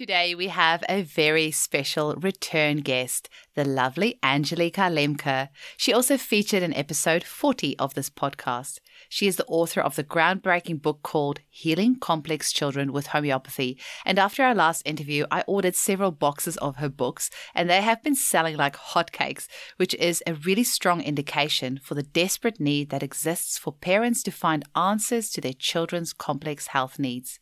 Today we have a very special return guest, the lovely Angelica Lemke. She also featured in episode 40 of this podcast. She is the author of the groundbreaking book called Healing Complex Children with Homeopathy. And after our last interview, I ordered several boxes of her books, and they have been selling like hotcakes, which is a really strong indication for the desperate need that exists for parents to find answers to their children's complex health needs.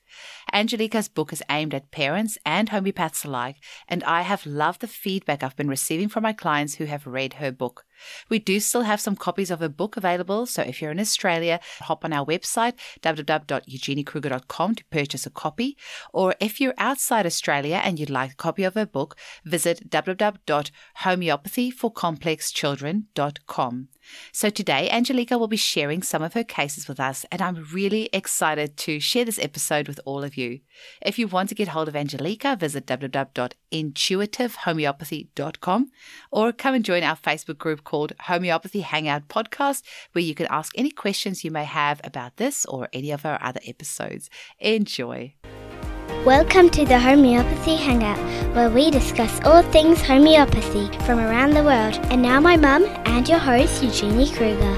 Angelica's book is aimed at parents and homeopaths alike, and I have loved the feedback I've been receiving from my clients who have read her book. We do still have some copies of her book available, so if you're in Australia, hop on our website, www.eugeniekruger.com, to purchase a copy. Or if you're outside Australia and you'd like a copy of her book, visit www.homeopathyforcomplexchildren.com. So today, Angelica will be sharing some of her cases with us, and I'm really excited to share this episode with all of you. If you want to get hold of Angelica, visit www.intuitivehomeopathy.com or come and join our Facebook group called Homeopathy Hangout Podcast, where you can ask any questions you may have about this or any of our other episodes. Enjoy. Welcome to the Homeopathy Hangout, where we discuss all things homeopathy from around the world. And now, my mum and your host, Eugenie Kruger.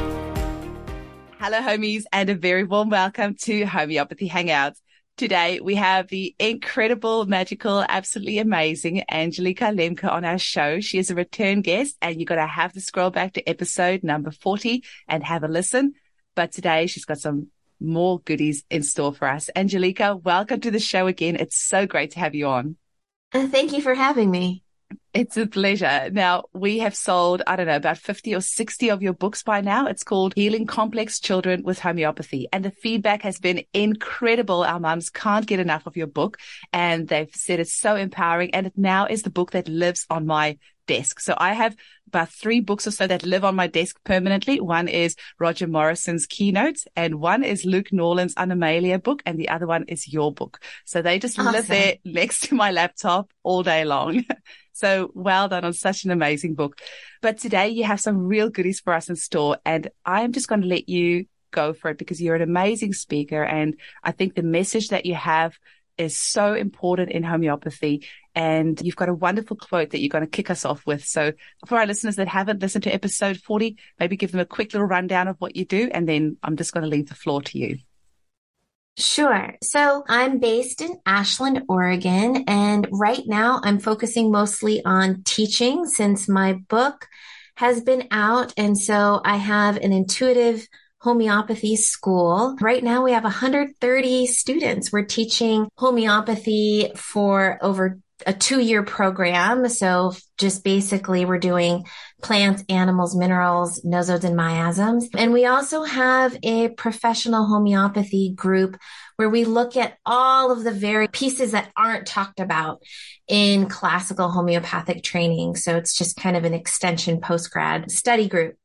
Hello, homies, and a very warm welcome to Homeopathy Hangouts. Today we have the incredible, magical, absolutely amazing Angelica Lemke on our show. She is a return guest and you've got to have to scroll back to episode number 40 and have a listen. But today she's got some more goodies in store for us. Angelica, welcome to the show again. It's so great to have you on. Uh, thank you for having me. It's a pleasure. Now, we have sold, I don't know, about 50 or 60 of your books by now. It's called Healing Complex Children with Homeopathy. And the feedback has been incredible. Our mums can't get enough of your book. And they've said it's so empowering. And it now is the book that lives on my desk. So I have about three books or so that live on my desk permanently. One is Roger Morrison's keynotes and one is Luke Norland's Animalia book and the other one is your book. So they just awesome. live there next to my laptop all day long. so well done on such an amazing book. But today you have some real goodies for us in store and I am just going to let you go for it because you're an amazing speaker. And I think the message that you have is so important in homeopathy. And you've got a wonderful quote that you're going to kick us off with. So for our listeners that haven't listened to episode 40, maybe give them a quick little rundown of what you do. And then I'm just going to leave the floor to you. Sure. So I'm based in Ashland, Oregon, and right now I'm focusing mostly on teaching since my book has been out. And so I have an intuitive homeopathy school. Right now we have 130 students. We're teaching homeopathy for over a two year program. So just basically we're doing plants, animals, minerals, nosodes, and miasms. And we also have a professional homeopathy group where we look at all of the very pieces that aren't talked about in classical homeopathic training. So it's just kind of an extension post grad study group.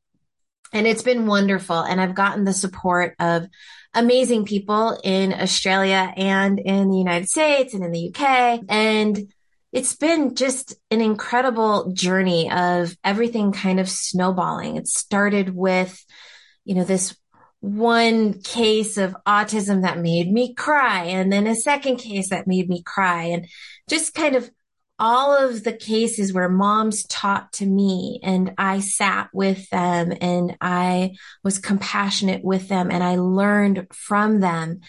And it's been wonderful. And I've gotten the support of amazing people in Australia and in the United States and in the UK. And it's been just an incredible journey of everything kind of snowballing. It started with, you know, this one case of autism that made me cry and then a second case that made me cry and just kind of all of the cases where moms taught to me and I sat with them and I was compassionate with them and I learned from them,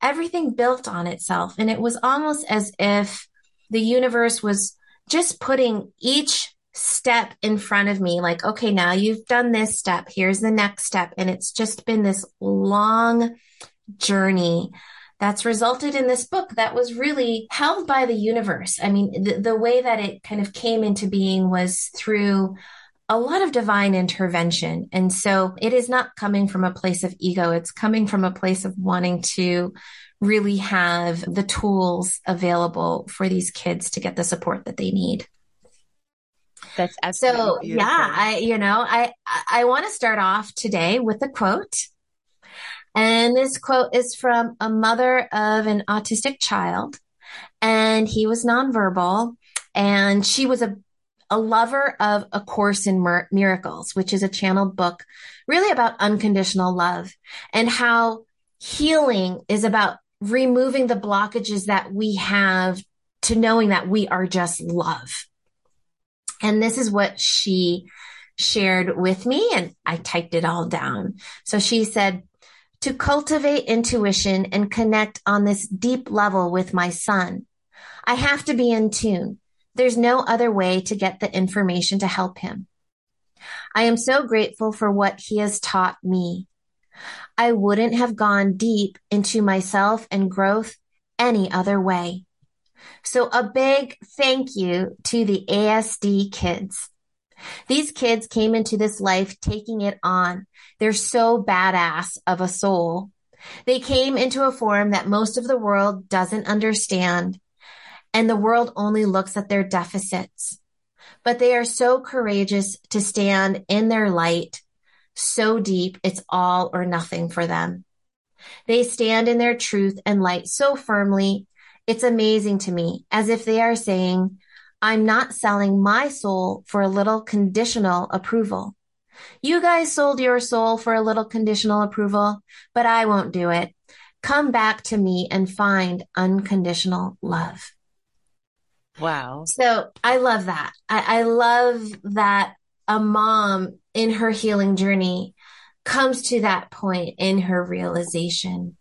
everything built on itself. And it was almost as if the universe was just putting each step in front of me like, okay, now you've done this step. Here's the next step. And it's just been this long journey that's resulted in this book that was really held by the universe. I mean, the, the way that it kind of came into being was through a lot of divine intervention. And so it is not coming from a place of ego. It's coming from a place of wanting to really have the tools available for these kids to get the support that they need. That's absolutely so beautiful. yeah. I you know I I want to start off today with a quote and this quote is from a mother of an autistic child. And he was nonverbal. And she was a, a lover of A Course in Mir- Miracles, which is a channeled book really about unconditional love and how healing is about removing the blockages that we have to knowing that we are just love. And this is what she shared with me and I typed it all down. So she said, to cultivate intuition and connect on this deep level with my son, I have to be in tune. There's no other way to get the information to help him. I am so grateful for what he has taught me. I wouldn't have gone deep into myself and growth any other way. So a big thank you to the ASD kids. These kids came into this life taking it on. They're so badass of a soul. They came into a form that most of the world doesn't understand, and the world only looks at their deficits. But they are so courageous to stand in their light, so deep it's all or nothing for them. They stand in their truth and light so firmly, it's amazing to me, as if they are saying, I'm not selling my soul for a little conditional approval. You guys sold your soul for a little conditional approval, but I won't do it. Come back to me and find unconditional love. Wow. So I love that. I, I love that a mom in her healing journey comes to that point in her realization.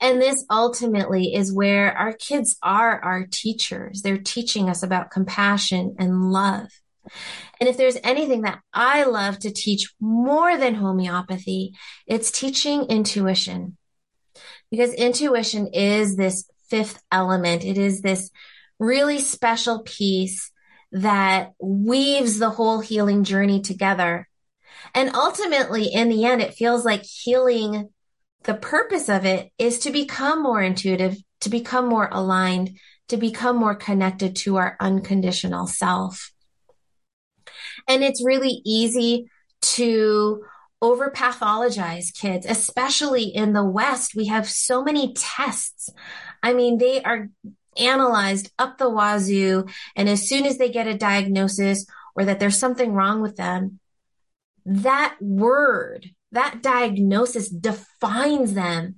And this ultimately is where our kids are our teachers. They're teaching us about compassion and love. And if there's anything that I love to teach more than homeopathy, it's teaching intuition. Because intuition is this fifth element. It is this really special piece that weaves the whole healing journey together. And ultimately, in the end, it feels like healing the purpose of it is to become more intuitive, to become more aligned, to become more connected to our unconditional self. And it's really easy to over pathologize kids, especially in the West. We have so many tests. I mean, they are analyzed up the wazoo. And as soon as they get a diagnosis or that there's something wrong with them, that word that diagnosis defines them.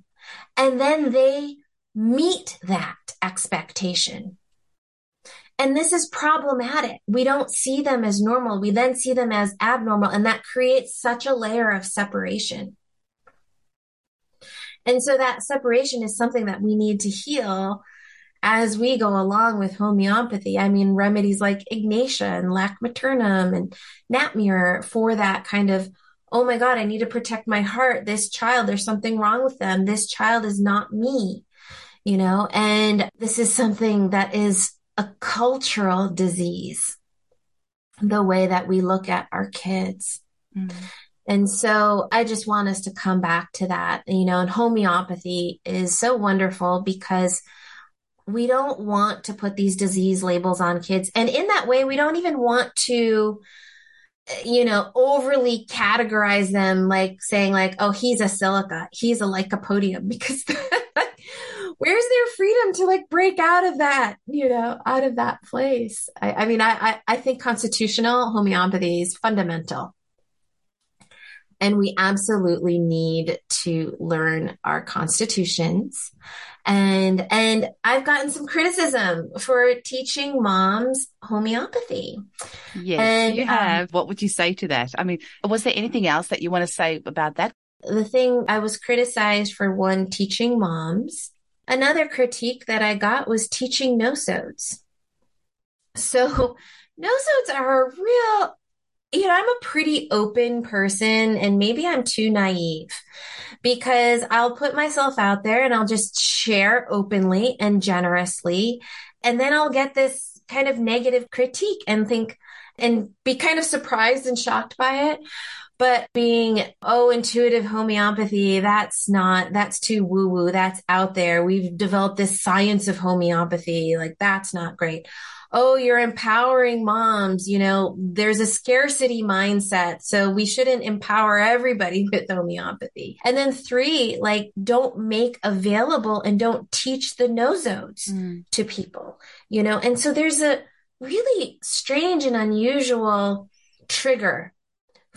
And then they meet that expectation. And this is problematic. We don't see them as normal. We then see them as abnormal, and that creates such a layer of separation. And so that separation is something that we need to heal as we go along with homeopathy. I mean, remedies like Ignatia and Lac Maternum and Natmur for that kind of oh my God, I need to protect my heart. This child, there's something wrong with them. This child is not me, you know, and this is something that is a cultural disease, the way that we look at our kids. Mm-hmm. And so I just want us to come back to that, you know, and homeopathy is so wonderful because we don't want to put these disease labels on kids. And in that way, we don't even want to you know, overly categorize them like saying like, oh, he's a silica, he's a lycopodium, because where's their freedom to like break out of that, you know, out of that place? I, I mean, I, I, I think constitutional homeopathy is fundamental. And we absolutely need to learn our constitutions and and I've gotten some criticism for teaching moms homeopathy. Yes, and, you um, have. Um, what would you say to that? I mean, was there anything else that you want to say about that? The thing I was criticized for one teaching moms. Another critique that I got was teaching nosodes. So nosodes are a real you know, I'm a pretty open person and maybe I'm too naive because I'll put myself out there and I'll just share openly and generously. And then I'll get this kind of negative critique and think and be kind of surprised and shocked by it. But being, oh, intuitive homeopathy, that's not, that's too woo woo. That's out there. We've developed this science of homeopathy. Like that's not great oh, you're empowering moms. You know, there's a scarcity mindset. So we shouldn't empower everybody with homeopathy. And then three, like don't make available and don't teach the nosodes mm. to people, you know? And so there's a really strange and unusual trigger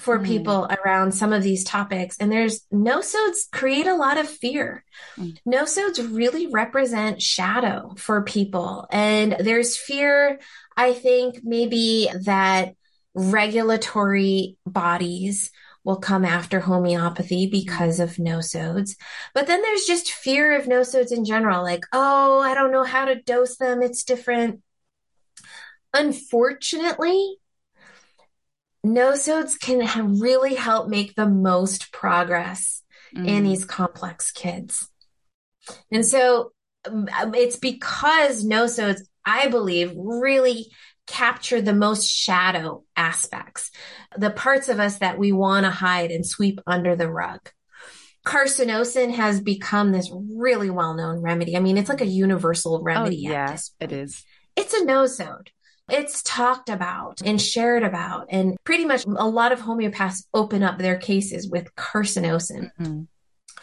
for mm. people around some of these topics. And there's nosodes create a lot of fear. Mm. Nosodes really represent shadow for people. And there's fear, I think, maybe that regulatory bodies will come after homeopathy because of nosodes. But then there's just fear of nosodes in general, like, oh, I don't know how to dose them. It's different. Unfortunately, nosodes can really help make the most progress mm. in these complex kids. And so um, it's because nosodes, I believe, really capture the most shadow aspects, the parts of us that we want to hide and sweep under the rug. Carcinosin has become this really well known remedy. I mean, it's like a universal remedy. Oh, yes, it is. It's a nosode. It's talked about and shared about. And pretty much a lot of homeopaths open up their cases with carcinosin. Mm-hmm.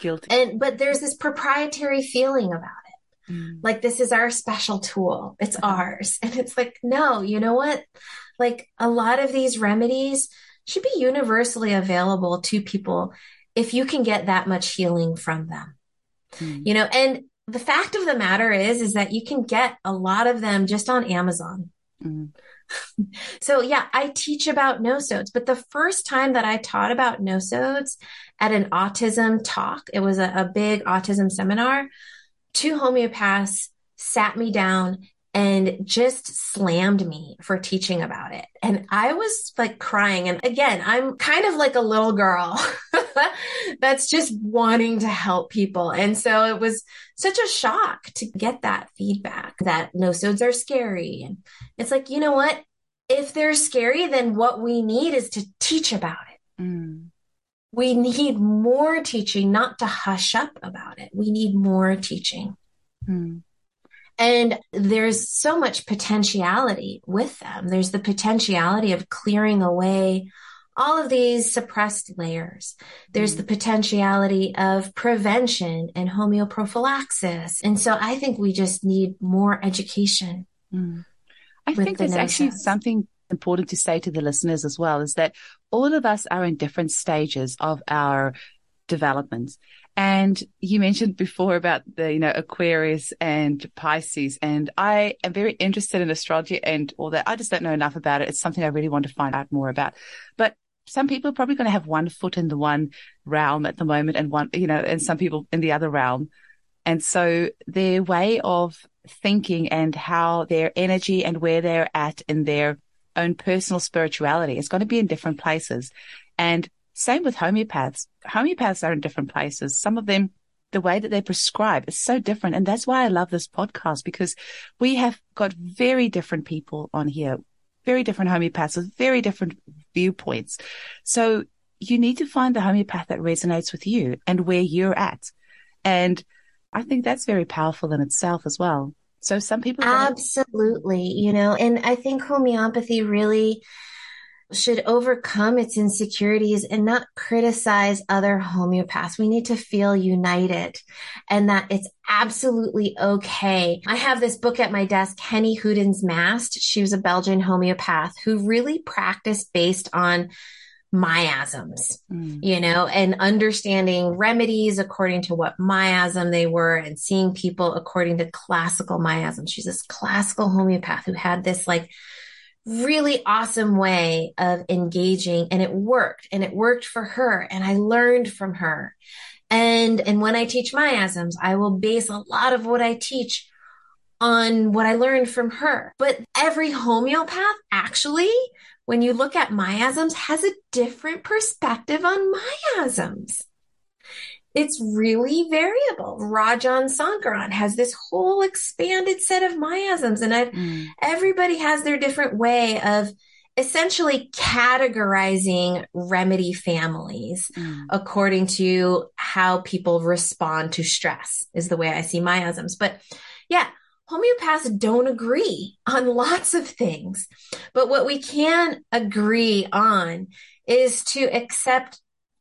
Guilty. And, but there's this proprietary feeling about it. Mm. Like this is our special tool. It's uh-huh. ours. And it's like, no, you know what? Like a lot of these remedies should be universally available to people if you can get that much healing from them. Mm. You know, and the fact of the matter is, is that you can get a lot of them just on Amazon. Mm. so yeah, I teach about nosodes, but the first time that I taught about nosodes at an autism talk, it was a, a big autism seminar, two homeopaths sat me down and just slammed me for teaching about it. And I was like crying. And again, I'm kind of like a little girl that's just wanting to help people. And so it was such a shock to get that feedback that nosodes are scary. And it's like, you know what? If they're scary, then what we need is to teach about it. Mm. We need more teaching, not to hush up about it. We need more teaching. Mm. And there's so much potentiality with them. There's the potentiality of clearing away all of these suppressed layers. There's mm the potentiality of prevention and homeoprophylaxis. And so I think we just need more education. Mm. I think there's actually something important to say to the listeners as well is that all of us are in different stages of our development. And you mentioned before about the, you know, Aquarius and Pisces. And I am very interested in astrology and all that. I just don't know enough about it. It's something I really want to find out more about. But some people are probably going to have one foot in the one realm at the moment and one, you know, and some people in the other realm. And so their way of thinking and how their energy and where they're at in their own personal spirituality is going to be in different places. And same with homeopaths. Homeopaths are in different places. Some of them, the way that they prescribe is so different. And that's why I love this podcast because we have got very different people on here, very different homeopaths with very different viewpoints. So you need to find the homeopath that resonates with you and where you're at. And I think that's very powerful in itself as well. So some people absolutely, you know, and I think homeopathy really should overcome its insecurities and not criticize other homeopaths. We need to feel united and that it's absolutely okay. I have this book at my desk, Henny Heudens Mast. She was a Belgian homeopath who really practiced based on miasms, mm. you know, and understanding remedies according to what miasm they were and seeing people according to classical miasms. She's this classical homeopath who had this like really awesome way of engaging and it worked and it worked for her and I learned from her. And, and when I teach miasms, I will base a lot of what I teach on what I learned from her. But every homeopath actually, when you look at miasms, has a different perspective on miasms it's really variable. Rajan Sankaran has this whole expanded set of miasms and mm. everybody has their different way of essentially categorizing remedy families mm. according to how people respond to stress is the way I see miasms. But yeah, homeopaths don't agree on lots of things. But what we can agree on is to accept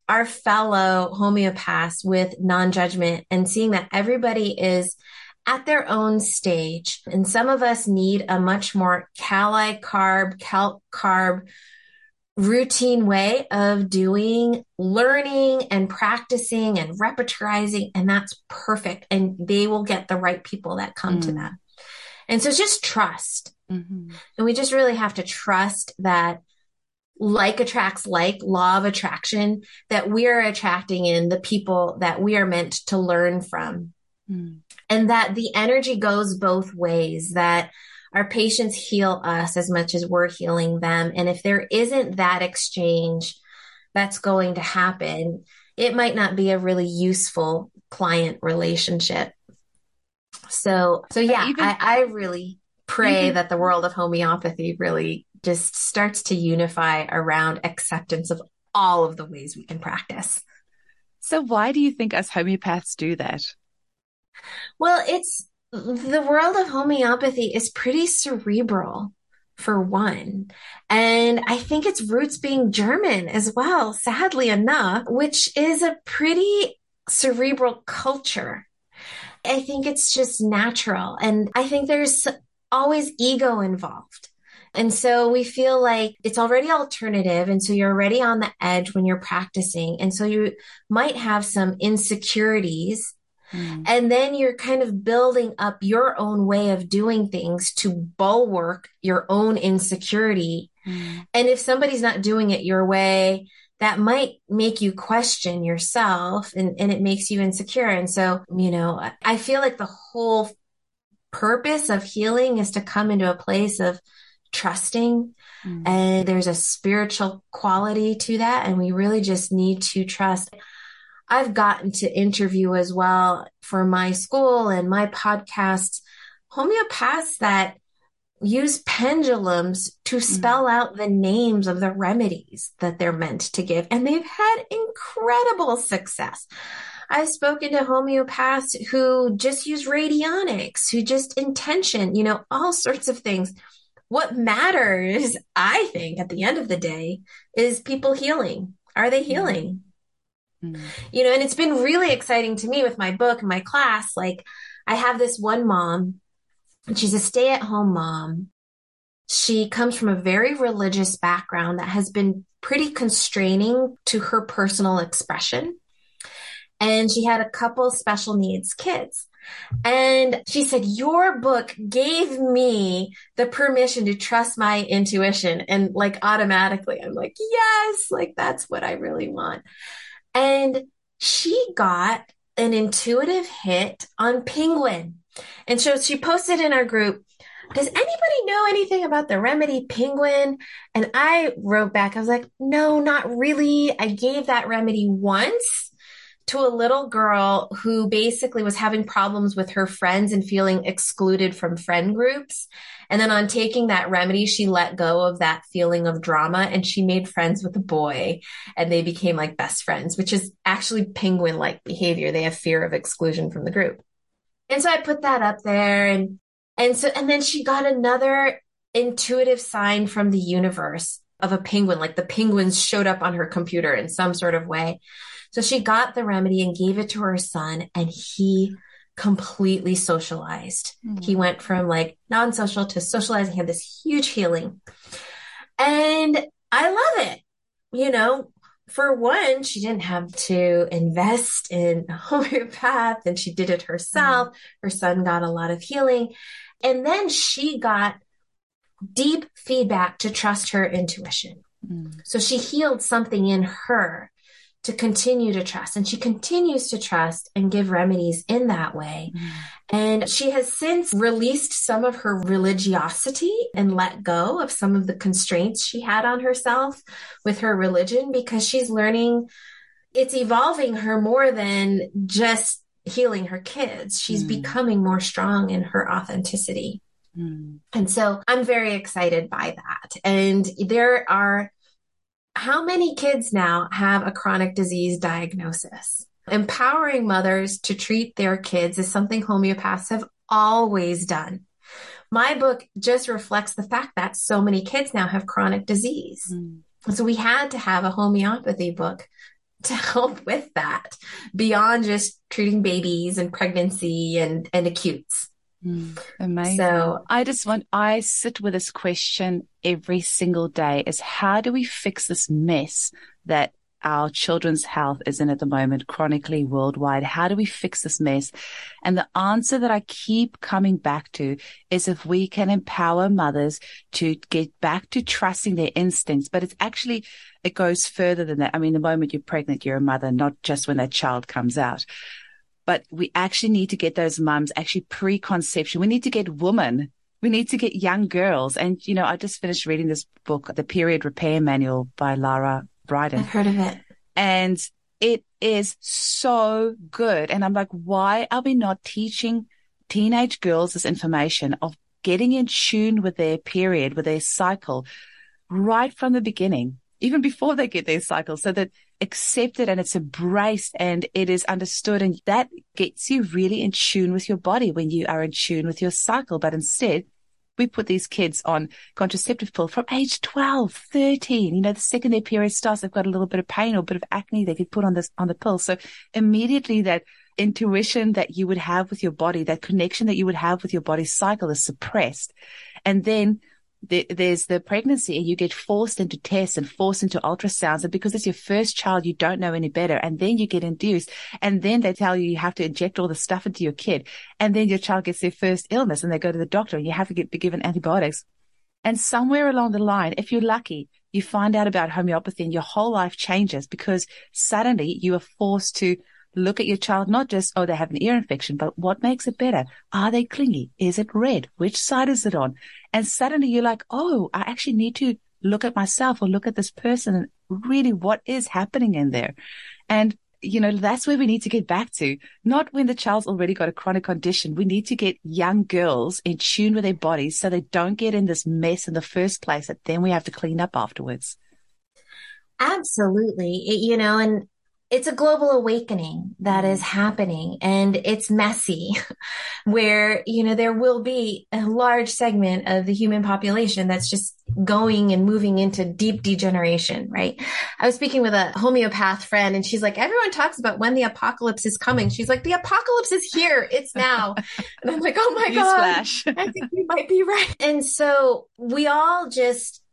our fellow homeopaths with non-judgment and seeing that everybody is at their own stage. And some of us need a much more kali carb, calc carb routine way of doing learning and practicing and repertorizing and that's perfect and they will get the right people that come mm. to them and so it's just trust mm-hmm. and we just really have to trust that like attracts like law of attraction that we are attracting in the people that we are meant to learn from mm. and that the energy goes both ways that our patients heal us as much as we're healing them. And if there isn't that exchange that's going to happen, it might not be a really useful client relationship. So, so yeah, even, I, I, really pray even, that the world of homeopathy really just starts to unify around acceptance of all of the ways we can practice. So why do you think us homeopaths do that? Well, it's the world of homeopathy is pretty cerebral for one. And I think its roots being German as well, sadly enough, which is a pretty cerebral culture. I think it's just natural. And I think there's always ego involved. And so we feel like it's already alternative. And so you're already on the edge when you're practicing. And so you might have some insecurities Mm. And then you're kind of building up your own way of doing things to bulwark your own insecurity. Mm. And if somebody's not doing it your way, that might make you question yourself and, and it makes you insecure. And so, you know, I feel like the whole purpose of healing is to come into a place of trusting. Mm. And there's a spiritual quality to that. And we really just need to trust. I've gotten to interview as well for my school and my podcast homeopaths that use pendulums to mm-hmm. spell mm. out the names of the remedies that they're meant to give. And they've had incredible success. I've spoken to homeopaths who just use radionics, who just intention, you know, all sorts of things. What matters, I think, at the end of the day, is people healing. Are they healing? Mm. You know, and it's been really exciting to me with my book and my class. Like, I have this one mom, and she's a stay at home mom. She comes from a very religious background that has been pretty constraining to her personal expression. And she had a couple special needs kids. And she said, Your book gave me the permission to trust my intuition. And like automatically, I'm like, Yes, like that's what I really want. And she got an intuitive hit on penguin. And so she posted in our group, does anybody know anything about the remedy penguin? And I wrote back, I was like, no, not really. I gave that remedy once to a little girl who basically was having problems with her friends and feeling excluded from friend groups. And then on taking that remedy, she let go of that feeling of drama and she made friends with a boy and they became like best friends, which is actually penguin like behavior. They have fear of exclusion from the group. And so I put that up there and, and so, and then she got another intuitive sign from the universe of a penguin, like the penguins showed up on her computer in some sort of way. So she got the remedy and gave it to her son and he completely socialized. Mm-hmm. He went from like non social to socializing, he had this huge healing. And I love it. You know, for one, she didn't have to invest in a homeopath and she did it herself. Mm-hmm. Her son got a lot of healing. And then she got deep feedback to trust her intuition. Mm. So she healed something in her to continue to trust. And she continues to trust and give remedies in that way. Mm. And she has since released some of her religiosity and let go of some of the constraints she had on herself with her religion because she's learning it's evolving her more than just healing her kids. She's mm. becoming more strong in her authenticity. Mm. And so I'm very excited by that. And there are how many kids now have a chronic disease diagnosis? Empowering mothers to treat their kids is something homeopaths have always done. My book just reflects the fact that so many kids now have chronic disease. Mm. So we had to have a homeopathy book to help with that beyond just treating babies and pregnancy and, and acutes. Mm, amazing. So I just want, I sit with this question every single day is how do we fix this mess that our children's health is in at the moment chronically worldwide? How do we fix this mess? And the answer that I keep coming back to is if we can empower mothers to get back to trusting their instincts, but it's actually, it goes further than that. I mean, the moment you're pregnant, you're a mother, not just when that child comes out but we actually need to get those mums actually preconception. We need to get women. We need to get young girls. And, you know, I just finished reading this book, The Period Repair Manual by Lara Briden. I've heard of it. And it is so good. And I'm like, why are we not teaching teenage girls this information of getting in tune with their period, with their cycle right from the beginning, even before they get their cycle so that accepted and it's embraced and it is understood. And that gets you really in tune with your body when you are in tune with your cycle. But instead, we put these kids on contraceptive pill from age 12, 13. You know, the second their period starts, they've got a little bit of pain or a bit of acne, they could put on this, on the pill. So immediately that intuition that you would have with your body, that connection that you would have with your body's cycle is suppressed. And then there's the pregnancy and you get forced into tests and forced into ultrasounds. And because it's your first child, you don't know any better. And then you get induced and then they tell you you have to inject all the stuff into your kid. And then your child gets their first illness and they go to the doctor and you have to get, be given antibiotics. And somewhere along the line, if you're lucky, you find out about homeopathy and your whole life changes because suddenly you are forced to look at your child, not just, oh, they have an ear infection, but what makes it better? Are they clingy? Is it red? Which side is it on? And suddenly you're like, oh, I actually need to look at myself or look at this person and really what is happening in there. And you know, that's where we need to get back to. Not when the child's already got a chronic condition. We need to get young girls in tune with their bodies so they don't get in this mess in the first place that then we have to clean up afterwards. Absolutely. It, you know, and it's a global awakening that is mm-hmm. happening and it's messy where, you know, there will be a large segment of the human population that's just going and moving into deep degeneration, right? I was speaking with a homeopath friend and she's like, everyone talks about when the apocalypse is coming. She's like, the apocalypse is here. It's now. and I'm like, oh my God, I think you might be right. And so we all just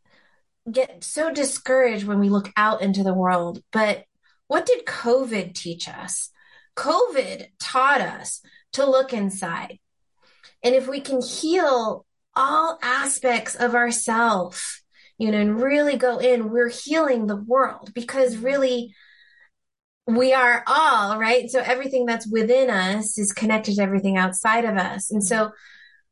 get so discouraged when we look out into the world, but what did COVID teach us? COVID taught us to look inside. And if we can heal all aspects of ourself, you know, and really go in, we're healing the world because really we are all, right? So everything that's within us is connected to everything outside of us. And so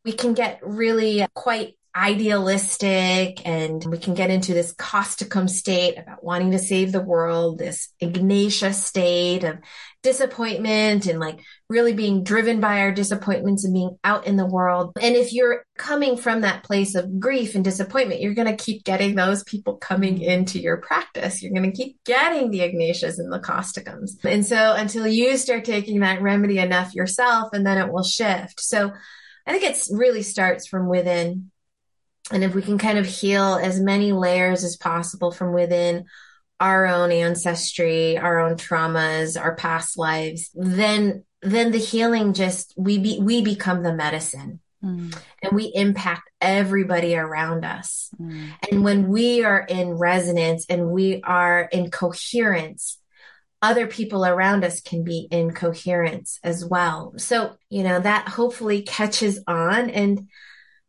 we can get really quite idealistic and we can get into this causticum state about wanting to save the world, this Ignatia state of disappointment and like really being driven by our disappointments and being out in the world. And if you're coming from that place of grief and disappointment, you're going to keep getting those people coming into your practice. You're going to keep getting the Ignatias and the causticums. And so until you start taking that remedy enough yourself, and then it will shift. So I think it really starts from within and if we can kind of heal as many layers as possible from within our own ancestry, our own traumas, our past lives, then then the healing just we be, we become the medicine. Mm. And we impact everybody around us. Mm. And when we are in resonance and we are in coherence, other people around us can be in coherence as well. So, you know, that hopefully catches on and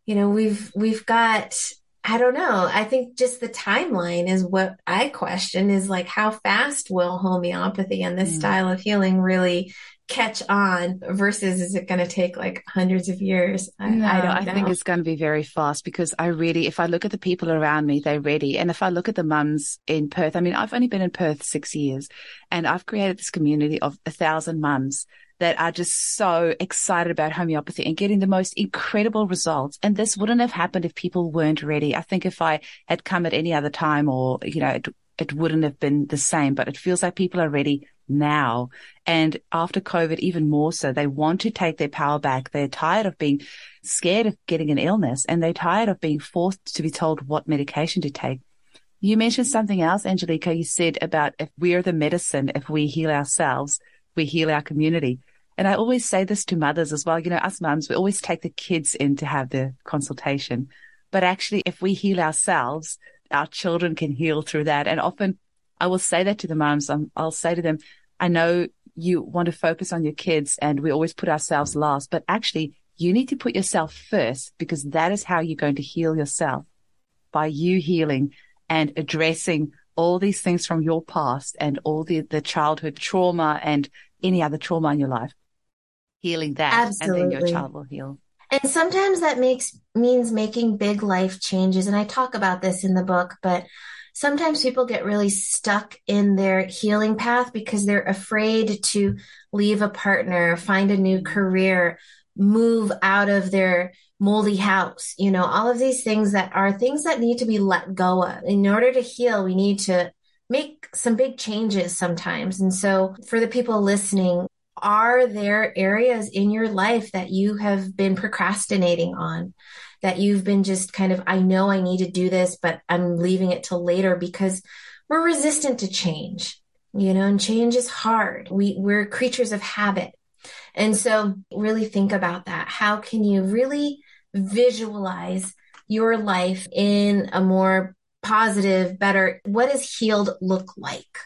you know, we've, we've got, I don't know. I think just the timeline is what I question is like, how fast will homeopathy and this mm. style of healing really catch on versus is it going to take like hundreds of years? I, no, I, I think it's going to be very fast because I really, if I look at the people around me, they're ready. And if I look at the mums in Perth, I mean, I've only been in Perth six years and I've created this community of a thousand mums that are just so excited about homeopathy and getting the most incredible results. And this wouldn't have happened if people weren't ready. I think if I had come at any other time or, you know, it, it wouldn't have been the same, but it feels like people are ready now. And after COVID, even more so, they want to take their power back. They're tired of being scared of getting an illness and they're tired of being forced to be told what medication to take. You mentioned something else, Angelica. You said about if we're the medicine, if we heal ourselves, we heal our community. And I always say this to mothers as well. You know, us mums, we always take the kids in to have the consultation. But actually, if we heal ourselves, our children can heal through that. And often I will say that to the moms. i I'll say to them, I know you want to focus on your kids and we always put ourselves last, but actually you need to put yourself first because that is how you're going to heal yourself by you healing and addressing all these things from your past and all the, the childhood trauma and any other trauma in your life. Healing that Absolutely. and then your child will heal. And sometimes that makes means making big life changes. And I talk about this in the book, but sometimes people get really stuck in their healing path because they're afraid to leave a partner, find a new career, move out of their moldy house. You know, all of these things that are things that need to be let go of. In order to heal, we need to make some big changes sometimes. And so for the people listening, are there areas in your life that you have been procrastinating on? That you've been just kind of, I know I need to do this, but I'm leaving it till later because we're resistant to change, you know, and change is hard. We, we're creatures of habit. And so really think about that. How can you really visualize your life in a more positive, better, what does healed look like?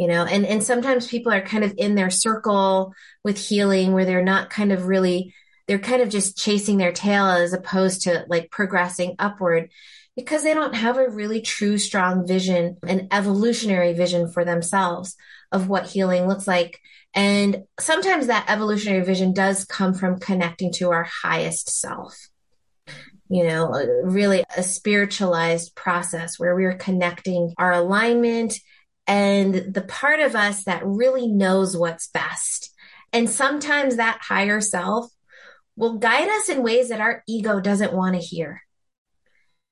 You know and and sometimes people are kind of in their circle with healing where they're not kind of really they're kind of just chasing their tail as opposed to like progressing upward because they don't have a really true strong vision an evolutionary vision for themselves of what healing looks like. And sometimes that evolutionary vision does come from connecting to our highest self you know, really a spiritualized process where we're connecting our alignment and the part of us that really knows what's best. And sometimes that higher self will guide us in ways that our ego doesn't want to hear.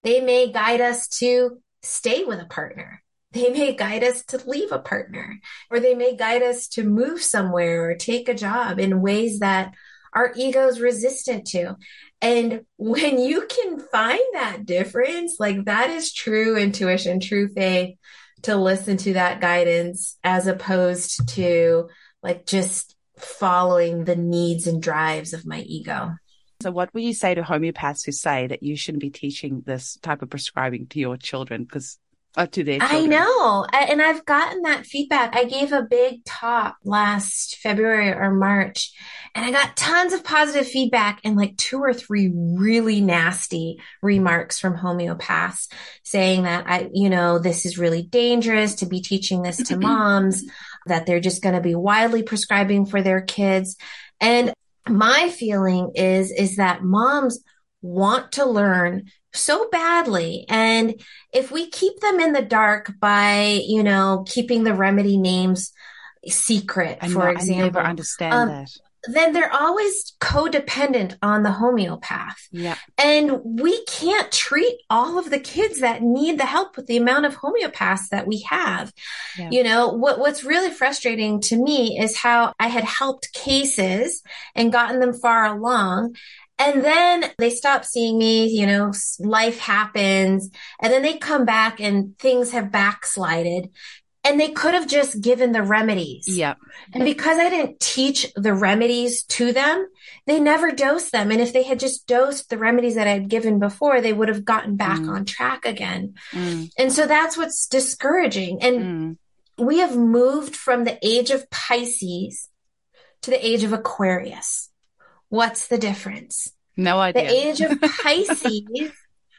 They may guide us to stay with a partner. They may guide us to leave a partner, or they may guide us to move somewhere or take a job in ways that our ego is resistant to. And when you can find that difference, like that is true intuition, true faith, to listen to that guidance as opposed to like just following the needs and drives of my ego. So, what would you say to homeopaths who say that you shouldn't be teaching this type of prescribing to your children? Because uh, to children. I know. And I've gotten that feedback. I gave a big talk last February or March and I got tons of positive feedback and like two or three really nasty remarks from homeopaths saying that I, you know, this is really dangerous to be teaching this to moms, that they're just going to be widely prescribing for their kids. And my feeling is, is that moms want to learn so badly. And if we keep them in the dark by, you know, keeping the remedy names secret, I for know, example, I understand um, that. Then they're always codependent on the homeopath. Yeah. And we can't treat all of the kids that need the help with the amount of homeopaths that we have. Yeah. You know, what, what's really frustrating to me is how I had helped cases and gotten them far along. And then they stop seeing me, you know, life happens. And then they come back and things have backslided. And they could have just given the remedies. Yeah. And because I didn't teach the remedies to them, they never dosed them. And if they had just dosed the remedies that I'd given before, they would have gotten back mm. on track again. Mm. And so that's what's discouraging. And mm. we have moved from the age of Pisces to the age of Aquarius. What's the difference? No idea. The age of Pisces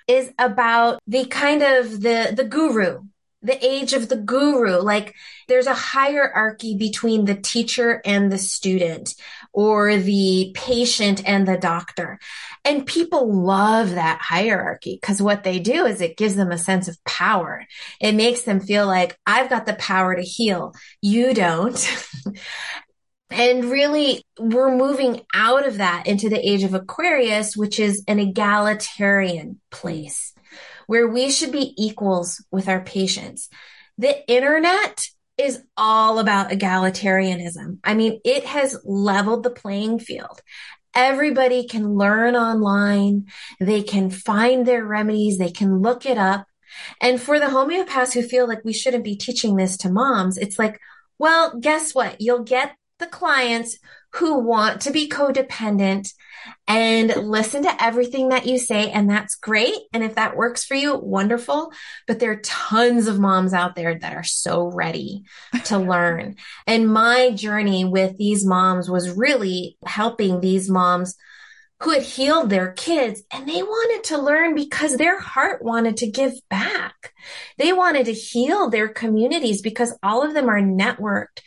is about the kind of the the guru, the age of the guru. Like there's a hierarchy between the teacher and the student or the patient and the doctor. And people love that hierarchy because what they do is it gives them a sense of power. It makes them feel like I've got the power to heal. You don't. And really, we're moving out of that into the age of Aquarius, which is an egalitarian place where we should be equals with our patients. The internet is all about egalitarianism. I mean, it has leveled the playing field. Everybody can learn online. They can find their remedies. They can look it up. And for the homeopaths who feel like we shouldn't be teaching this to moms, it's like, well, guess what? You'll get the clients who want to be codependent and listen to everything that you say. And that's great. And if that works for you, wonderful. But there are tons of moms out there that are so ready to learn. And my journey with these moms was really helping these moms who had healed their kids and they wanted to learn because their heart wanted to give back. They wanted to heal their communities because all of them are networked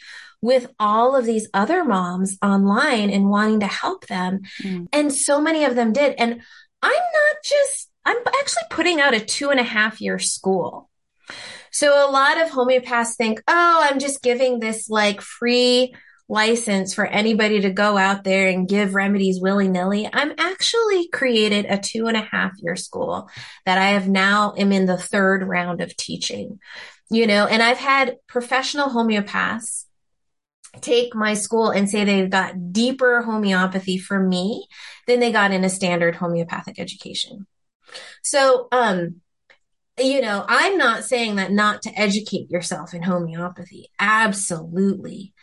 with all of these other moms online and wanting to help them. Mm. And so many of them did. And I'm not just, I'm actually putting out a two and a half year school. So a lot of homeopaths think, oh, I'm just giving this like free license for anybody to go out there and give remedies willy nilly. I'm actually created a two and a half year school that I have now am in the third round of teaching, you know, and I've had professional homeopaths take my school and say they've got deeper homeopathy for me than they got in a standard homeopathic education. So, um, you know, I'm not saying that not to educate yourself in homeopathy. Absolutely.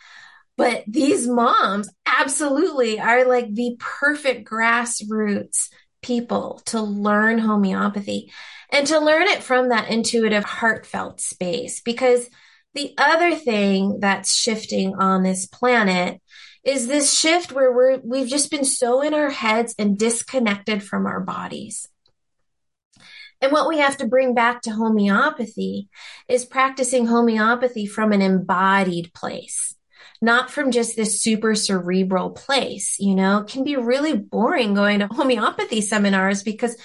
But these moms absolutely are like the perfect grassroots people to learn homeopathy and to learn it from that intuitive, heartfelt space because the other thing that's shifting on this planet is this shift where we're, we've just been so in our heads and disconnected from our bodies. And what we have to bring back to homeopathy is practicing homeopathy from an embodied place, not from just this super cerebral place. You know, it can be really boring going to homeopathy seminars because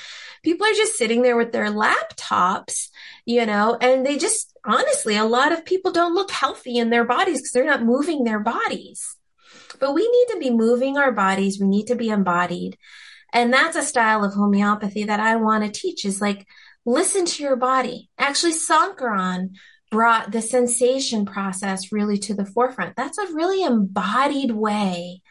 people are just sitting there with their laptops, you know, and they just honestly, a lot of people don't look healthy in their bodies because they're not moving their bodies. But we need to be moving our bodies. We need to be embodied. And that's a style of homeopathy that I want to teach is like, listen to your body. Actually, Sankaran brought the sensation process really to the forefront. That's a really embodied way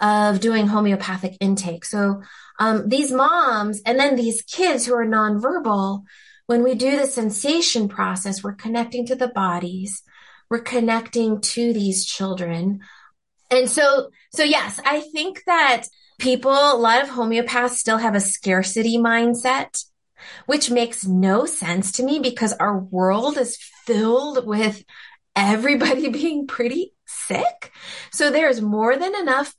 of doing homeopathic intake. So, um, these moms and then these kids who are nonverbal, when we do the sensation process, we're connecting to the bodies, we're connecting to these children. And so, so yes, I think that people, a lot of homeopaths still have a scarcity mindset, which makes no sense to me because our world is filled with everybody being pretty sick. So there's more than enough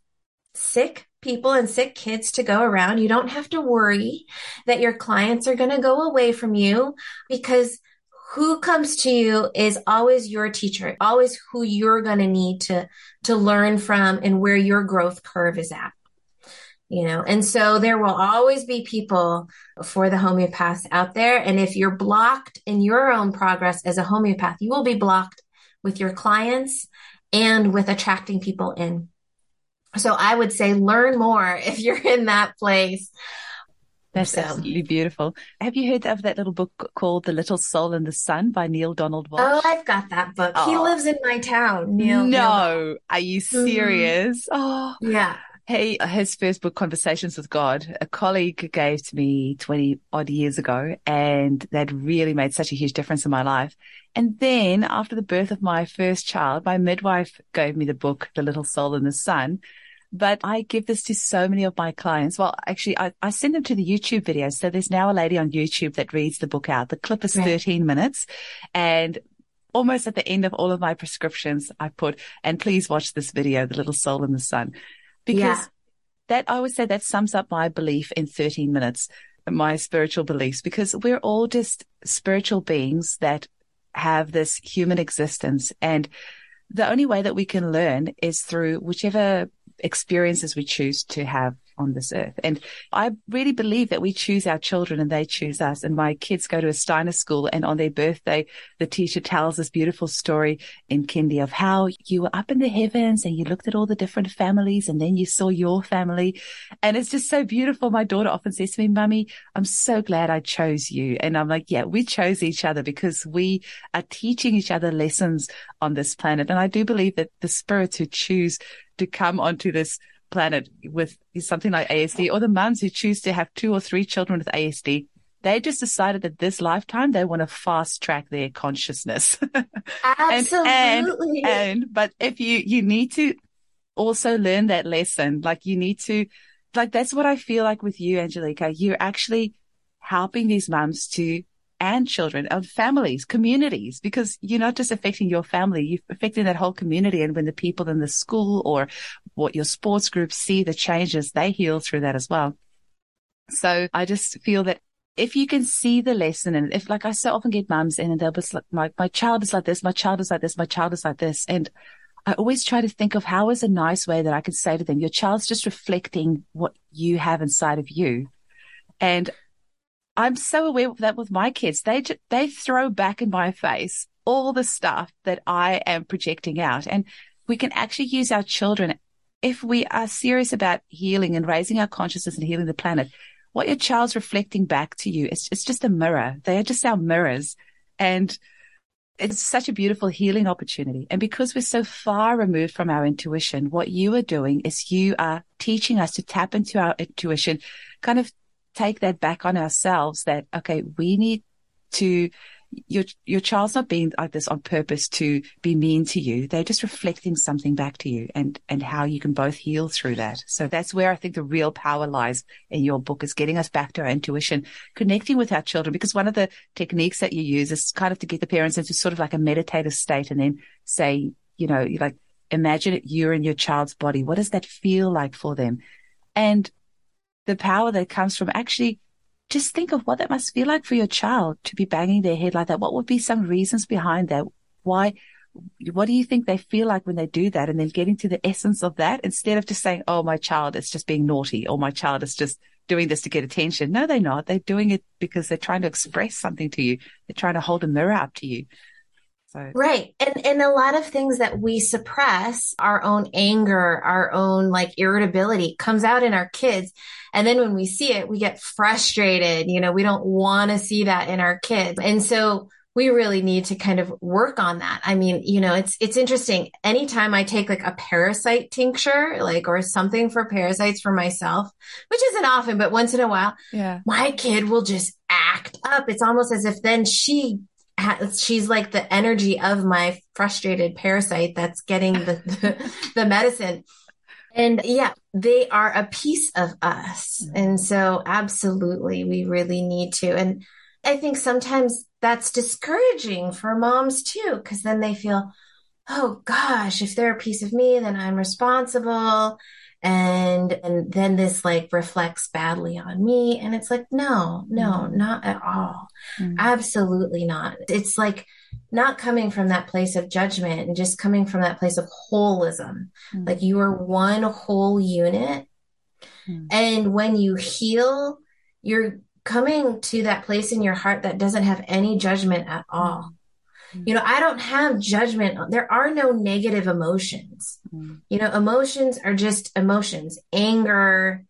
sick people and sick kids to go around. You don't have to worry that your clients are going to go away from you because who comes to you is always your teacher, always who you're going to need to, to learn from and where your growth curve is at. You know, and so there will always be people for the homeopaths out there. And if you're blocked in your own progress as a homeopath, you will be blocked with your clients and with attracting people in. So I would say learn more if you're in that place. That's so. absolutely beautiful. Have you heard of that little book called The Little Soul in the Sun by Neale Donald Walsch? Oh, I've got that book. Oh. He lives in my town, Neale. No, Neale. are you mm-hmm. serious? Mm-hmm. Oh, yeah. Hey, his first book, Conversations with God, a colleague gave to me 20 odd years ago, and that really made such a huge difference in my life. And then after the birth of my first child, my midwife gave me the book, The Little Soul in the Sun. But I give this to so many of my clients. Well, actually, I, I send them to the YouTube videos. So there's now a lady on YouTube that reads the book out. The clip is right. 13 minutes and almost at the end of all of my prescriptions, I put, and please watch this video, The Little Soul in the Sun, because yeah. that I would say that sums up my belief in 13 minutes, my spiritual beliefs, because we're all just spiritual beings that have this human existence. And the only way that we can learn is through whichever experiences we choose to have on this earth. And I really believe that we choose our children and they choose us. And my kids go to a Steiner school and on their birthday, the teacher tells this beautiful story in Kindy of how you were up in the heavens and you looked at all the different families and then you saw your family. And it's just so beautiful. My daughter often says to me, mummy, I'm so glad I chose you. And I'm like, yeah, we chose each other because we are teaching each other lessons on this planet. And I do believe that the spirits who choose to come onto this planet with something like ASD or the moms who choose to have two or three children with ASD, they just decided that this lifetime they want to fast track their consciousness. Absolutely. and, and, and, but if you, you need to also learn that lesson. Like you need to, like, that's what I feel like with you, Angelica. You're actually helping these mums to and children and families, communities, because you're not just affecting your family, you're affecting that whole community. And when the people in the school or what your sports groups see the changes, they heal through that as well. So I just feel that if you can see the lesson and if like I so often get mums in and they'll be like, my, my child is like this, my child is like this, my child is like this. And I always try to think of how is a nice way that I can say to them, your child's just reflecting what you have inside of you. And I'm so aware of that with my kids. They, they throw back in my face all the stuff that I am projecting out. And we can actually use our children if we are serious about healing and raising our consciousness and healing the planet. What your child's reflecting back to you, it's, it's just a mirror. They are just our mirrors. And it's such a beautiful healing opportunity. And because we're so far removed from our intuition, what you are doing is you are teaching us to tap into our intuition, kind of take that back on ourselves that, okay, we need to, your, your child's not being like this on purpose to be mean to you. They're just reflecting something back to you and, and how you can both heal through that. So that's where I think the real power lies in your book is getting us back to our intuition, connecting with our children. Because one of the techniques that you use is kind of to get the parents into sort of like a meditative state and then say, you know, like imagine it, you're in your child's body. What does that feel like for them? And the power that comes from actually just think of what that must feel like for your child to be banging their head like that. What would be some reasons behind that? Why? What do you think they feel like when they do that? And then getting to the essence of that instead of just saying, Oh, my child is just being naughty or my child is just doing this to get attention. No, they're not. They're doing it because they're trying to express something to you. They're trying to hold a mirror up to you. So. Right. And and a lot of things that we suppress, our own anger, our own like irritability comes out in our kids. And then when we see it, we get frustrated. You know, we don't want to see that in our kids. And so we really need to kind of work on that. I mean, you know, it's it's interesting. Anytime I take like a parasite tincture, like or something for parasites for myself, which isn't often, but once in a while, yeah. my kid will just act up. It's almost as if then she she's like the energy of my frustrated parasite that's getting the, the, the medicine. And yeah, they are a piece of us. And so absolutely, we really need to. And I think sometimes that's discouraging for moms too, because then they feel, oh gosh, if they're a piece of me, then I'm responsible and and then this like reflects badly on me and it's like no no mm. not at all mm. absolutely not it's like not coming from that place of judgment and just coming from that place of holism mm. like you are one whole unit mm. and when you heal you're coming to that place in your heart that doesn't have any judgment at all. You know, I don't have judgment. There are no negative emotions. Mm. You know, emotions are just emotions. Anger,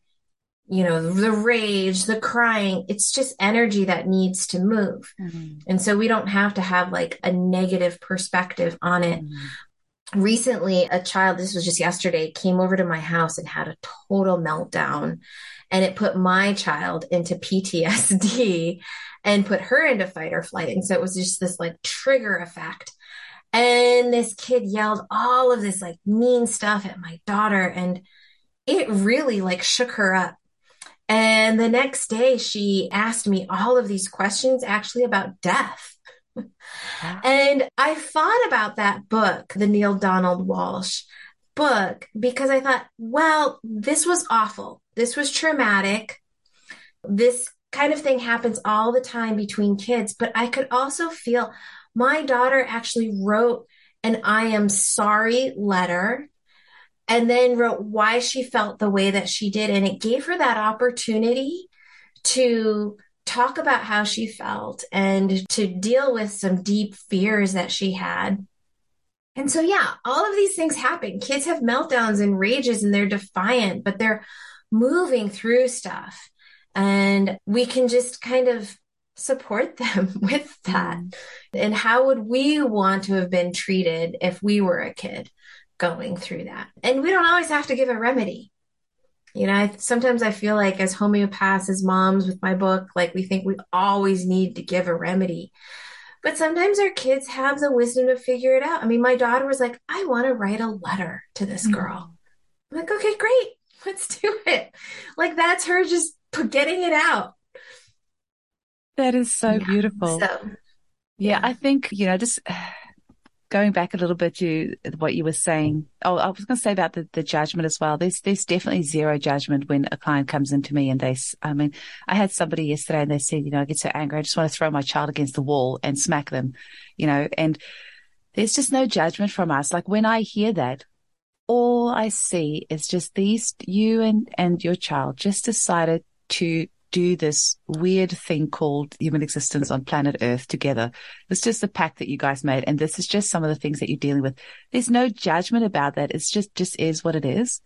you know, the rage, the crying, it's just energy that needs to move. Mm-hmm. And so we don't have to have like a negative perspective on it. Mm-hmm. Recently, a child, this was just yesterday, came over to my house and had a total meltdown. And it put my child into PTSD and put her into fight or flight. And so it was just this like trigger effect. And this kid yelled all of this like mean stuff at my daughter. And it really like shook her up. And the next day she asked me all of these questions actually about death. and I thought about that book, the Neale Donald Walsch book, because I thought, well, this was awful. This was traumatic. This kind of thing happens all the time between kids, but I could also feel my daughter actually wrote an I am sorry letter and then wrote why she felt the way that she did. And it gave her that opportunity to talk about how she felt and to deal with some deep fears that she had. And so, yeah, all of these things happen. Kids have meltdowns and rages and they're defiant, but they're moving through stuff and we can just kind of support them with that. Mm. And how would we want to have been treated if we were a kid going through that? And we don't always have to give a remedy. You know, I, sometimes I feel like as homeopaths, as moms with my book, like we think we always need to give a remedy. But sometimes our kids have the wisdom to figure it out. I mean, my daughter was like, I want to write a letter to this mm. girl. I'm like, okay, great. Let's do it. Like that's her just getting it out. That is so yeah. beautiful. So, yeah, yeah, I think, you know, just going back a little bit to what you were saying. Oh, I was going to say about the, the judgment as well. There's, there's definitely zero judgment when a client comes into me and they, I mean, I had somebody yesterday and they said, you know, I get so angry. I just want to throw my child against the wall and smack them, you know, and there's just no judgment from us. Like when I hear that, all I see is just these, you and, and your child just decided to do this weird thing called human existence on planet Earth together. It's just the pact that you guys made. And this is just some of the things that you're dealing with. There's no judgment about that. It's just, just is what it is.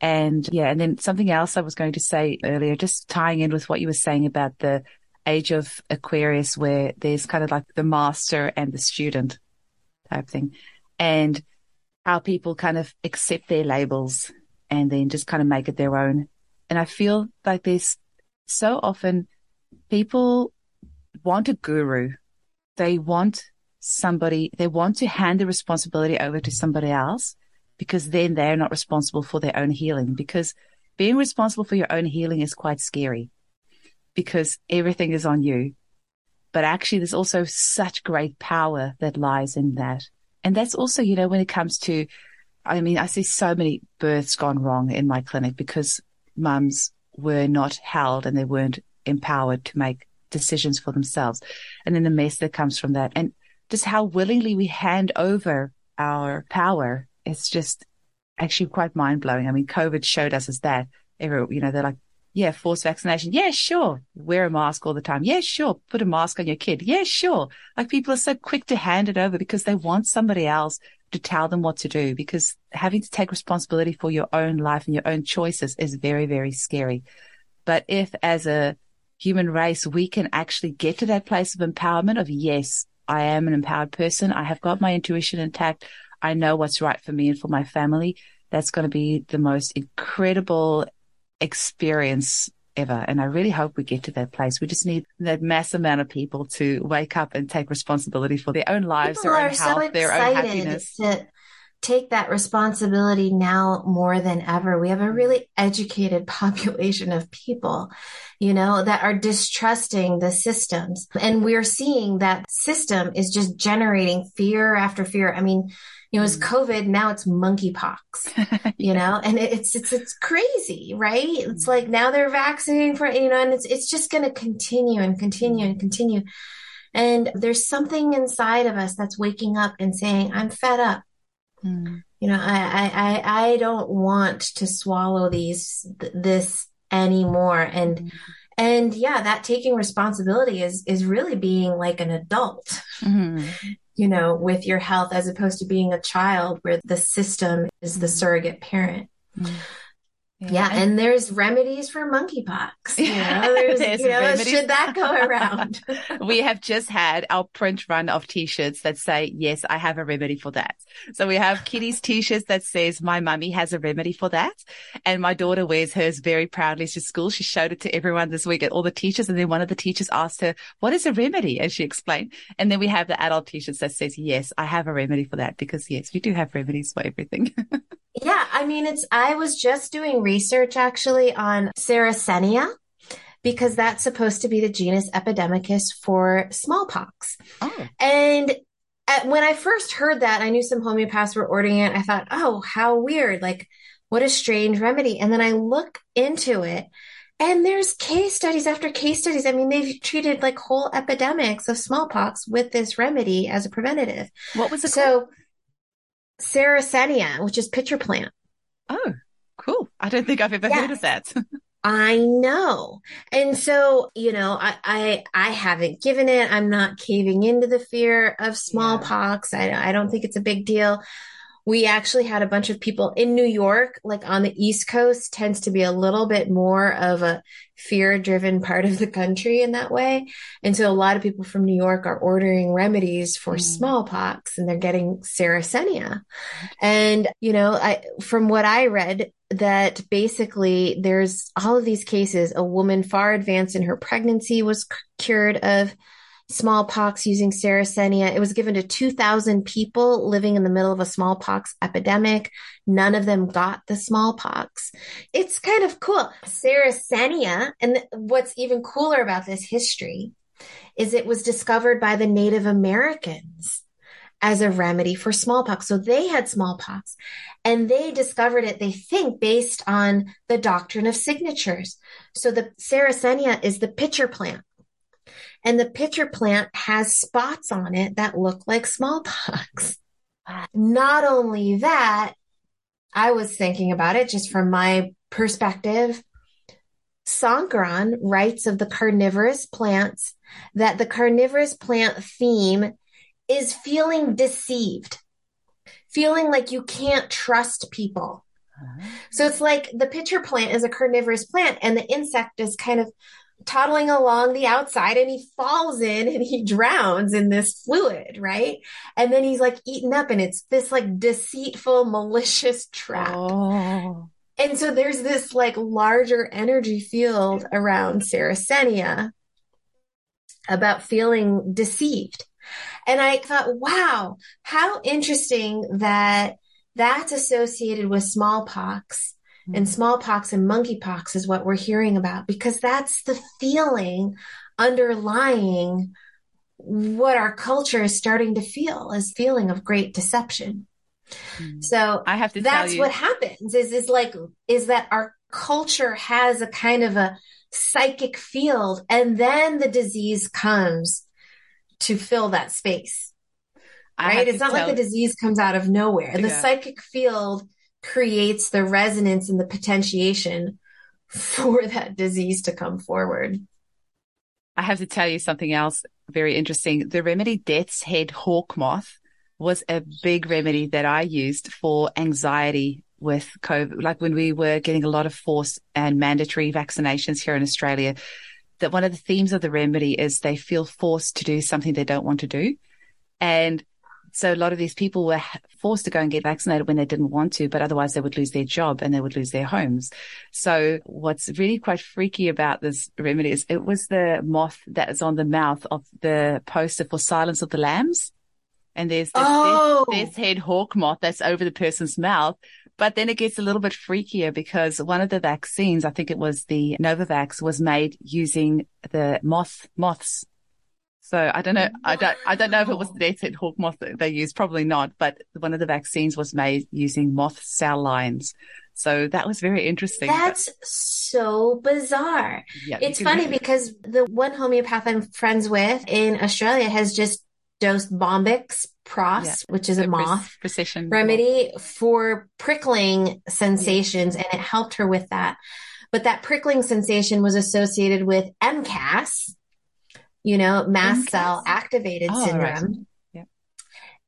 And yeah. And then something else I was going to say earlier, just tying in with what you were saying about the age of Aquarius, where there's kind of like the master and the student type thing and how people kind of accept their labels and then just kind of make it their own. And I feel like there's so often people want a guru. They want somebody, they want to hand the responsibility over to somebody else because then they're not responsible for their own healing because being responsible for your own healing is quite scary because everything is on you. But actually, there's also such great power that lies in that. And that's also, you know, when it comes to, I mean, I see so many births gone wrong in my clinic because mums were not held and they weren't empowered to make decisions for themselves. And then the mess that comes from that and just how willingly we hand over our power. It's just actually quite mind blowing. I mean, COVID showed us as that. Every, you know, they're like, yeah, forced vaccination. Yeah, sure. Wear a mask all the time. Yeah, sure. Put a mask on your kid. Yeah, sure. Like people are so quick to hand it over because they want somebody else to tell them what to do because having to take responsibility for your own life and your own choices is very, very scary. But if as a human race, we can actually get to that place of empowerment of, yes, I am an empowered person. I have got my intuition intact. I know what's right for me and for my family. That's going to be the most incredible experience ever. And I really hope we get to that place. We just need that mass amount of people to wake up and take responsibility for their own lives, people their own health, so their own happiness. To take that responsibility now more than ever. We have a really educated population of people, you know, that are distrusting the systems. And we're seeing that system is just generating fear after fear. I mean, you know, it's mm. COVID, now it's monkeypox, you know, and it's, it's, it's crazy, right? It's like now they're vaccinating for, you know, and it's, it's just going to continue and continue and continue. And there's something inside of us that's waking up and saying, I'm fed up. Mm. You know, I, I, I don't want to swallow these, this anymore. And, mm. And yeah, that taking responsibility is, is really being like an adult. Mm-hmm you know, with your health as opposed to being a child where the system is the surrogate parent. Mm-hmm. Yeah. yeah. and there's remedies for monkeypox. You know, there's, you know, should that go around? we have just had our print run of t-shirts that say, yes, I have a remedy for that. So we have Kitty's t-shirts that says, my mummy has a remedy for that. And my daughter wears hers very proudly to school. She showed it to everyone this week at all the teachers. And then one of the teachers asked her, what is a remedy? And she explained. And then we have the adult t-shirts that says, yes, I have a remedy for that because yes, we do have remedies for everything. Yeah, I mean, it's, I was just doing research actually on Sarracenia because that's supposed to be the genus epidemicus for smallpox. Oh. And at, when I first heard that, I knew some homeopaths were ordering it. I thought, oh, how weird. Like, what a strange remedy. And then I look into it and there's case studies after case studies. I mean, they've treated like whole epidemics of smallpox with this remedy as a preventative. What was it so, called? Sarracenia, which is pitcher plant. Oh, cool. I don't think I've ever yes. heard of that. I know. And so, you know, I, I, I haven't given it. I'm not caving into the fear of smallpox. Yeah. I, I don't think it's a big deal we actually had a bunch of people in New York, like on the East Coast, tends to be a little bit more of a fear driven part of the country in that way. And so a lot of people from New York are ordering remedies for mm. smallpox and they're getting Sarracenia. And, you know, I, from what I read, that basically there's all of these cases, a woman far advanced in her pregnancy was cured of smallpox using Sarracenia. It was given to 2,000 people living in the middle of a smallpox epidemic. None of them got the smallpox. It's kind of cool. Sarracenia, and what's even cooler about this history is it was discovered by the Native Americans as a remedy for smallpox. So they had smallpox and they discovered it, they think, based on the doctrine of signatures. So the Sarracenia is the pitcher plant. And the pitcher plant has spots on it that look like smallpox. Not only that, I was thinking about it just from my perspective. Sankaran writes of the carnivorous plants that the carnivorous plant theme is feeling deceived, feeling like you can't trust people. Uh-huh. So it's like the pitcher plant is a carnivorous plant and the insect is kind of toddling along the outside and he falls in and he drowns in this fluid, right? And then he's like eaten up and it's this like deceitful, malicious trap. Oh. And so there's this like larger energy field around Sarracenia about feeling deceived. And I thought, wow, how interesting that that's associated with smallpox mm-hmm. and smallpox and monkeypox is what we're hearing about because that's the feeling underlying what our culture is starting to feel is feeling of great deception. Mm-hmm. So I have to that's what happens is is like is that our culture has a kind of a psychic field and then the disease comes to fill that space. Right? It's not tell- like the disease comes out of nowhere. Yeah. The psychic field creates the resonance and the potentiation for that disease to come forward. I have to tell you something else very interesting. The remedy Death's Head Hawk Moth was a big remedy that I used for anxiety with COVID. Like when we were getting a lot of forced and mandatory vaccinations here in Australia, that one of the themes of the remedy is they feel forced to do something they don't want to do. And so a lot of these people were forced to go and get vaccinated when they didn't want to, but otherwise they would lose their job and they would lose their homes. So what's really quite freaky about this remedy is it was the moth that is on the mouth of the poster for Silence of the Lambs. And there's this, oh. this, this head hawk moth that's over the person's mouth. But then it gets a little bit freakier because one of the vaccines, I think it was the Novavax, was made using the moth moths. So I don't know. I don't. I don't know if it was the death's head hawk moth that they used. Probably not. But one of the vaccines was made using moth cell lines. So that was very interesting. That's but, so bizarre. Yeah, it's funny because the one homeopath I'm friends with in Australia has just dosed Bombyx pros, yeah. which is a moth precision remedy for prickling sensations, and it helped her with that. But that prickling sensation was associated with MCAS, you know, mast cell activated oh, syndrome. Right.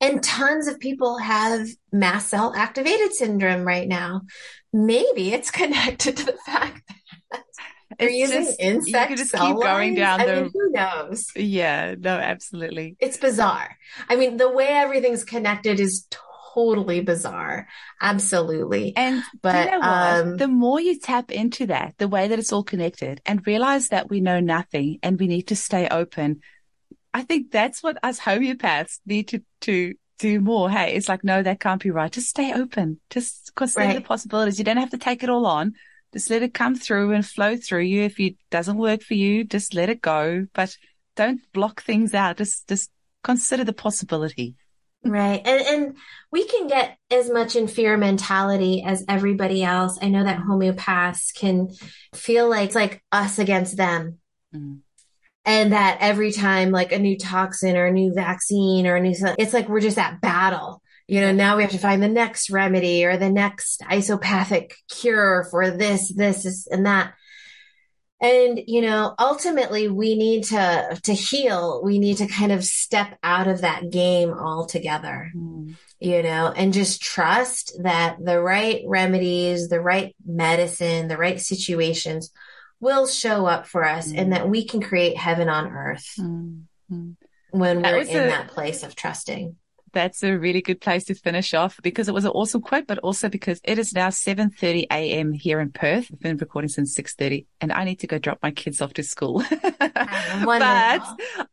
And tons of people have mast cell activated syndrome right now. Maybe it's connected to the fact that they're it's using just, insect you just cell keep going lines? down the. I mean, who knows? Yeah, no, absolutely. It's bizarre. I mean, the way everything's connected is totally bizarre. Absolutely. And but you know um, the more you tap into that, the way that it's all connected, and realize that we know nothing and we need to stay open. I think that's what us homeopaths need to to do more. Hey, it's like, no, that can't be right. Just stay open. Just consider right. the possibilities. You don't have to take it all on. Just let it come through and flow through you. If it doesn't work for you, just let it go. But don't block things out. Just, just consider the possibility. Right. And, and we can get as much in fear mentality as everybody else. I know that homeopaths can feel like it's like us against them. Mm-hmm. And that every time like a new toxin or a new vaccine or a new, it's like we're just at battle you know, now we have to find the next remedy or the next isopathic cure for this, this, and that. And, you know, ultimately we need to, to heal. We need to kind of step out of that game altogether, mm. you know, and just trust that the right remedies, the right medicine, the right situations will show up for us mm. and that we can create heaven on earth mm. when we're in a, that place of trusting that's a really good place to finish off because it was an awesome quote, but also because it is now 7.30 a.m. here in Perth. I've been recording since 6.30 and I need to go drop my kids off to school. but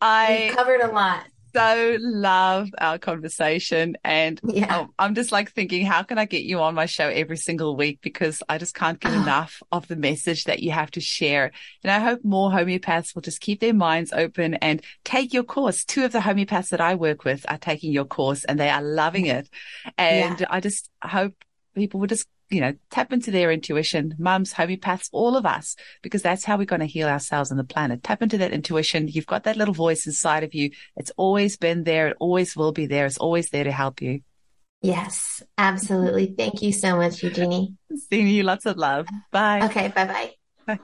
I We've covered a lot so love our conversation. And yeah. Um, I'm just like thinking, how can I get you on my show every single week? Because I just can't get ah. enough of the message that you have to share. And I hope more homeopaths will just keep their minds open and take your course. Two of the homeopaths that I work with are taking your course and they are loving it. And yeah. I just hope people will just you know, tap into their intuition, mums, homeopaths, all of us, because that's how we're going to heal ourselves and the planet. Tap into that intuition. You've got that little voice inside of you. It's always been there. It always will be there. It's always there to help you. Yes, absolutely. Thank you so much, Eugenie. Seeing you lots of love. Bye. Okay. Bye-bye. Bye.